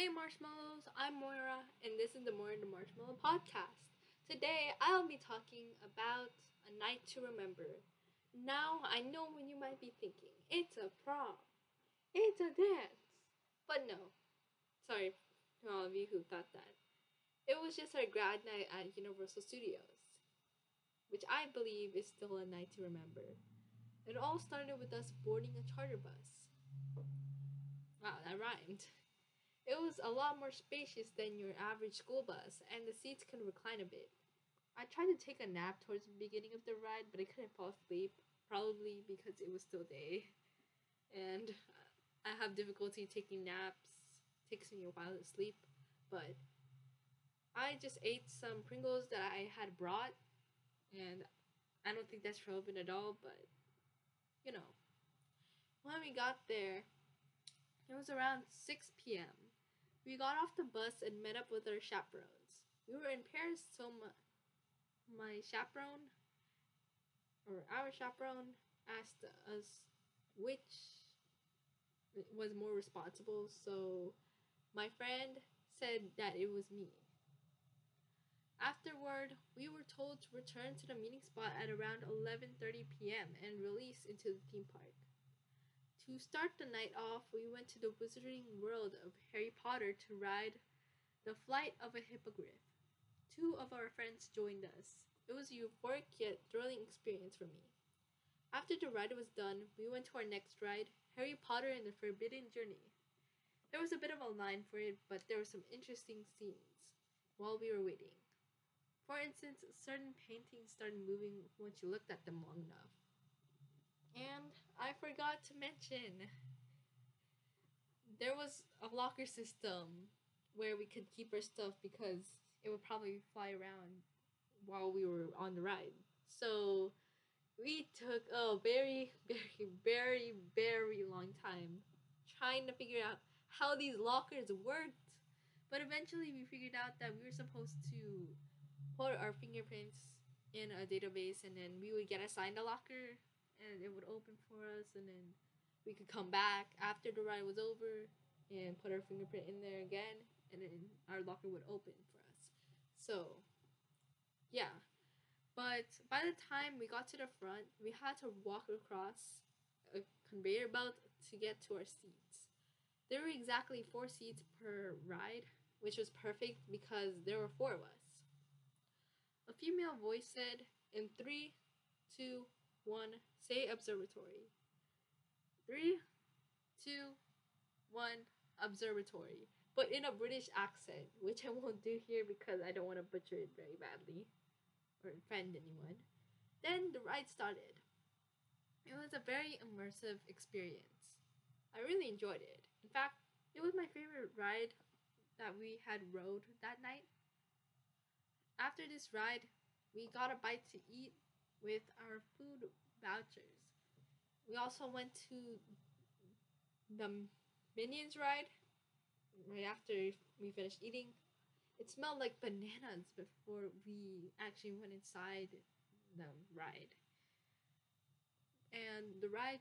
Hey Marshmallows, I'm Moira, and this is the Moira the Marshmallow podcast. Today I'll be talking about a night to remember. Now I know when you might be thinking, it's a prom, it's a dance. But no, sorry to all of you who thought that. It was just our grad night at Universal Studios, which I believe is still a night to remember. It all started with us boarding a charter bus. Wow, that rhymed. It was a lot more spacious than your average school bus, and the seats could recline a bit. I tried to take a nap towards the beginning of the ride, but I couldn't fall asleep, probably because it was still day. And uh, I have difficulty taking naps. It takes me a while to sleep, but I just ate some Pringles that I had brought, and I don't think that's relevant at all, but you know. When we got there, it was around 6 p.m. We got off the bus and met up with our chaperones. We were in pairs, so my, my chaperone, or our chaperone, asked us which was more responsible, so my friend said that it was me. Afterward, we were told to return to the meeting spot at around 11:30 p.m. and release into the theme park. To start the night off, we went to the wizarding world of Harry Potter to ride the flight of a hippogriff. Two of our friends joined us. It was a euphoric yet thrilling experience for me. After the ride was done, we went to our next ride, Harry Potter and the Forbidden Journey. There was a bit of a line for it, but there were some interesting scenes while we were waiting. For instance, certain paintings started moving once you looked at them long enough. I forgot to mention there was a locker system where we could keep our stuff because it would probably fly around while we were on the ride. So we took a very, very, very, very long time trying to figure out how these lockers worked. But eventually we figured out that we were supposed to put our fingerprints in a database and then we would get assigned a locker and it would open for us and then we could come back after the ride was over and put our fingerprint in there again and then our locker would open for us. So, yeah. But by the time we got to the front, we had to walk across a conveyor belt to get to our seats. There were exactly four seats per ride, which was perfect because there were four of us. A female voice said, In three, two, one, say observatory. Three, two, one, observatory. But in a British accent, which I won't do here because I don't want to butcher it very badly or offend anyone. Then the ride started. It was a very immersive experience. I really enjoyed it. In fact, it was my favorite ride that we had rode that night. After this ride, we got a bite to eat with our food vouchers. We also went to the Minions ride right after we finished eating. It smelled like bananas before we actually went inside the ride. And the ride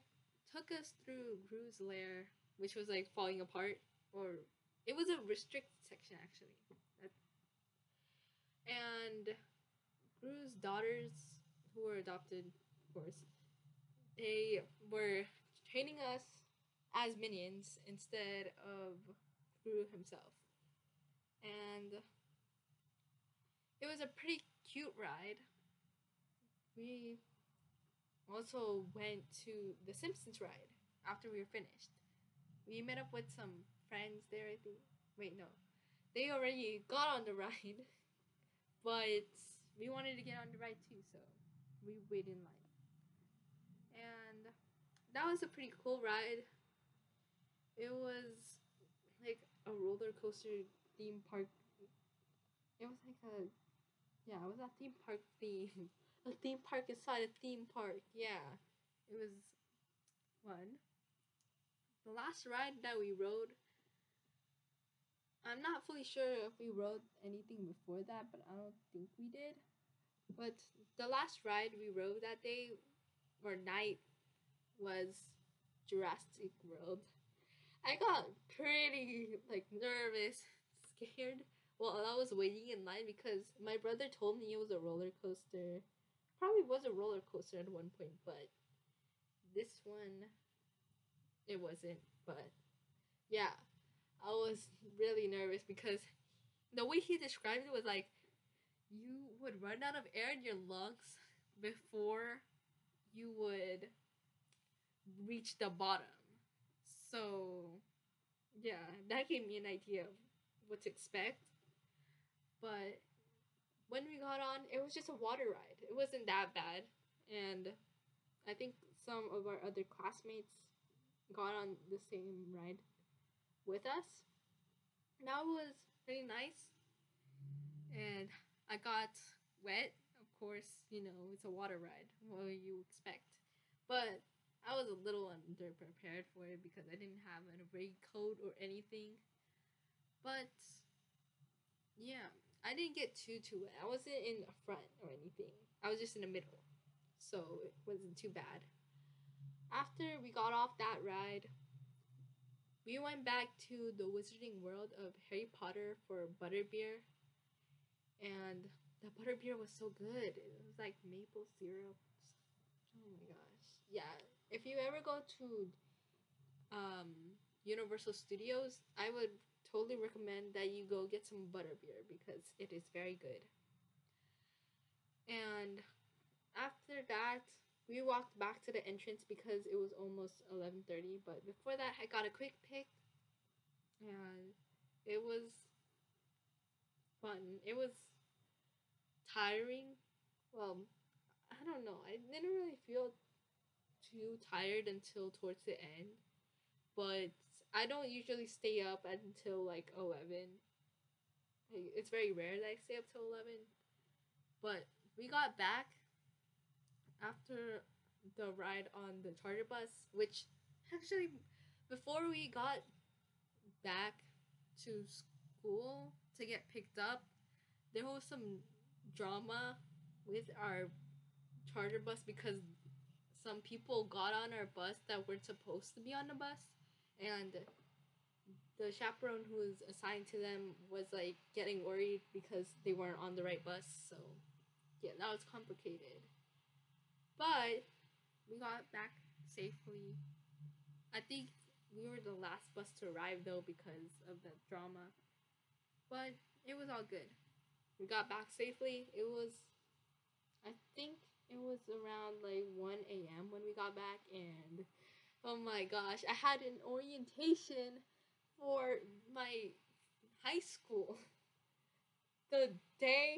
took us through Gru's lair, which was like falling apart, or it was a restricted section actually. And Gru's daughters who were adopted, of course, they were training us as minions instead of Gru himself. And it was a pretty cute ride. We also went to the Simpsons ride after we were finished. We met up with some friends there, I think. Wait, no. They already got on the ride, but we wanted to get on the ride too, so we waited in line. And that was a pretty cool ride. It was like a roller coaster theme park. It was like a, yeah, it was a theme park theme. a theme park inside a theme park. Yeah, it was fun. The last ride that we rode, I'm not fully sure if we rode anything before that, but I don't think we did. But the last ride we rode that day or night was Jurassic World. I got pretty like nervous, scared while I was waiting in line because my brother told me it was a roller coaster. Probably was a roller coaster at one point, but this one it wasn't. But yeah, I was really nervous because the way he described it was like you would run out of air in your lungs before you would reach the bottom. So, yeah, that gave me an idea of what to expect. But when we got on, it was just a water ride. It wasn't that bad. And I think some of our other classmates got on the same ride with us. That was pretty nice. And I got wet. Of course, you know, it's a water ride. What do you expect? But I was a little underprepared for it because I didn't have a raincoat or anything. But yeah, I didn't get too too wet. I wasn't in the front or anything. I was just in the middle. So it wasn't too bad. After we got off that ride, we went back to the wizarding world of Harry Potter for butterbeer. And the butterbeer was so good. It was like maple syrup. Oh my gosh. Yeah, if you ever go to um, Universal Studios, I would totally recommend that you go get some butterbeer because it is very good. And after that, we walked back to the entrance because it was almost 11:30, but before that I got a quick pic and it was fun. It was tiring. Well, I don't know. I didn't really feel too tired until towards the end. But I don't usually stay up until like 11. It's very rare that I stay up till 11. But we got back after the ride on the charter bus, which actually, before we got back to school to get picked up, there was some drama with our charter bus because some people got on our bus that weren't supposed to be on the bus. And the chaperone who was assigned to them was like getting worried because they weren't on the right bus. So yeah that was complicated. But we got back safely. I think we were the last bus to arrive though because of the drama. But it was all good we got back safely it was i think it was around like 1 a.m. when we got back, and oh my gosh, I had an orientation for my high school the day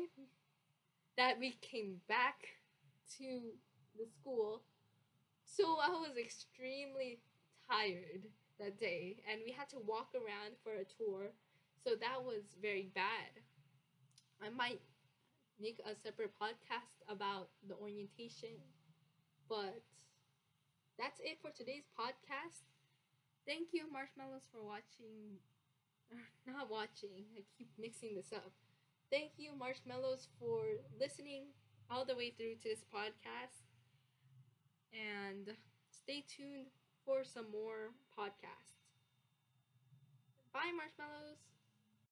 that we came back to the school. So I was extremely tired that day, and we had to walk around for a tour. So that was very bad. I might make a separate podcast about the orientation. But that's it for today's podcast. Thank you, Marshmallows, for watching. Not watching, I keep mixing this up. Thank you, Marshmallows, for listening all the way through to this podcast. And stay tuned for some more podcasts. Bye, Marshmallows.